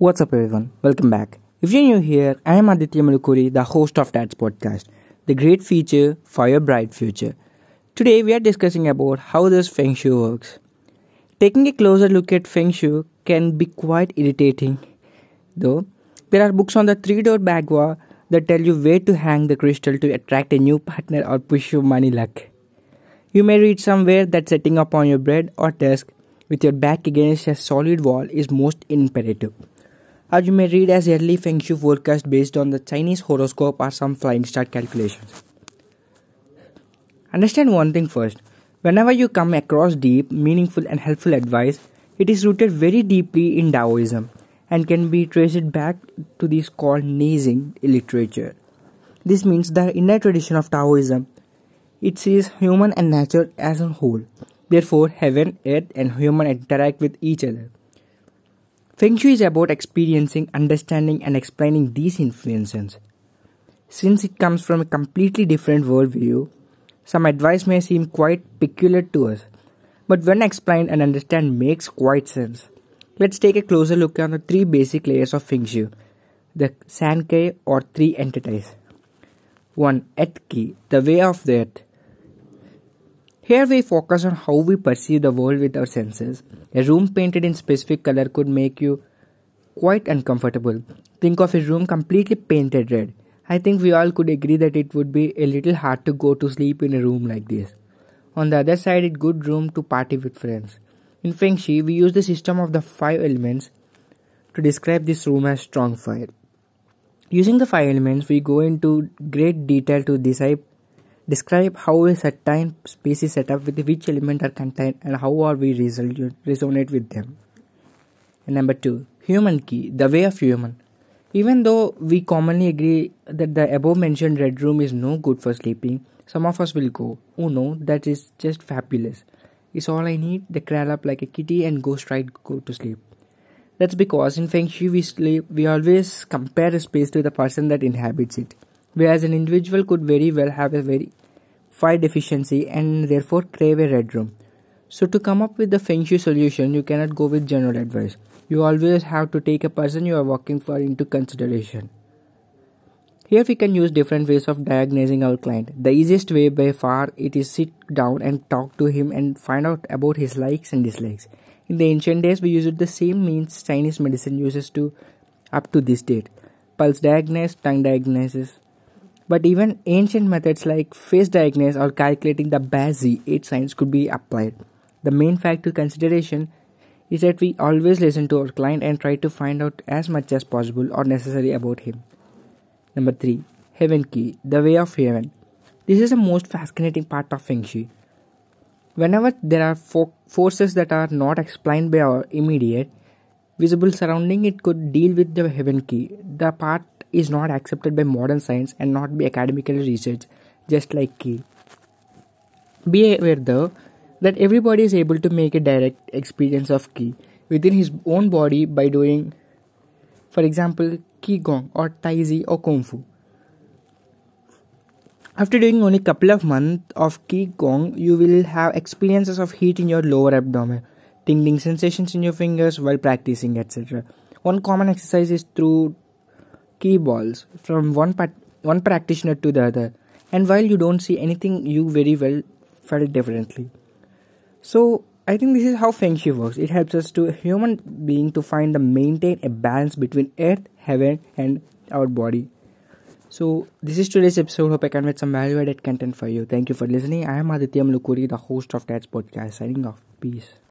What's up, everyone? Welcome back. If you're new here, I am Aditya Malukuri, the host of Dad's podcast, the great feature for your bright future. Today, we are discussing about how this Feng Shui works. Taking a closer look at Feng Shui can be quite irritating, though. There are books on the three-door bagua that tell you where to hang the crystal to attract a new partner or push your money luck. You may read somewhere that setting up on your bed or desk with your back against a solid wall is most imperative. Or you may read as early Feng Shui forecast based on the Chinese horoscope or some flying star calculations. Understand one thing first. Whenever you come across deep, meaningful, and helpful advice, it is rooted very deeply in Taoism and can be traced back to this called Neizing literature. This means the inner tradition of Taoism. It sees human and nature as a whole. Therefore, heaven, earth, and human interact with each other. Feng Shui is about experiencing, understanding, and explaining these influences. Since it comes from a completely different worldview, some advice may seem quite peculiar to us, but when explained and understood, makes quite sense. Let's take a closer look at the three basic layers of Feng Shui, the Sankei or three entities. 1. Earth the way of the earth. Here we focus on how we perceive the world with our senses. A room painted in specific color could make you quite uncomfortable. Think of a room completely painted red. I think we all could agree that it would be a little hard to go to sleep in a room like this. On the other side, it's a good room to party with friends. In Feng Shui, we use the system of the five elements to describe this room as strong fire. Using the five elements, we go into great detail to decide Describe how a time space is set up with which element are contained and how are we resonate with them. And number two, human ki, the way of human. Even though we commonly agree that the above mentioned red room is no good for sleeping, some of us will go, oh no, that is just fabulous. It's all I need, they crawl up like a kitty and go straight go to sleep. That's because in Feng Shui we sleep, we always compare a space to the person that inhabits it. Whereas an individual could very well have a very fire deficiency and therefore crave a red room. So to come up with the Feng Shui solution, you cannot go with general advice. You always have to take a person you are working for into consideration. Here we can use different ways of diagnosing our client. The easiest way by far it is sit down and talk to him and find out about his likes and dislikes. In the ancient days we used the same means Chinese medicine uses to up to this date. Pulse diagnosis, tongue diagnosis, but even ancient methods like face diagnosis or calculating the BaZi 8 signs could be applied. The main factor consideration is that we always listen to our client and try to find out as much as possible or necessary about him. Number 3. Heaven Ki the way of heaven. This is the most fascinating part of Feng Shui. Whenever there are fo- forces that are not explained by our immediate visible surrounding, it could deal with the heaven ki, the part is not accepted by modern science and not be academically researched, just like ki. Be aware though that everybody is able to make a direct experience of ki within his own body by doing, for example, qigong or Tai Chi or kung fu. After doing only couple of months of qigong, you will have experiences of heat in your lower abdomen, tingling sensations in your fingers while practicing, etc. One common exercise is through Ki balls from one pat- one practitioner to the other. And while you don't see anything you very well felt differently. So i think this is how feng shui works. It helps us to human being to find and maintain a balance between earth heaven and our body. So this is today's episode. Hope i can conveyed some value added content for you. Thank you for listening. I am aditya Malukuri, the host of dad's podcast signing off. Peace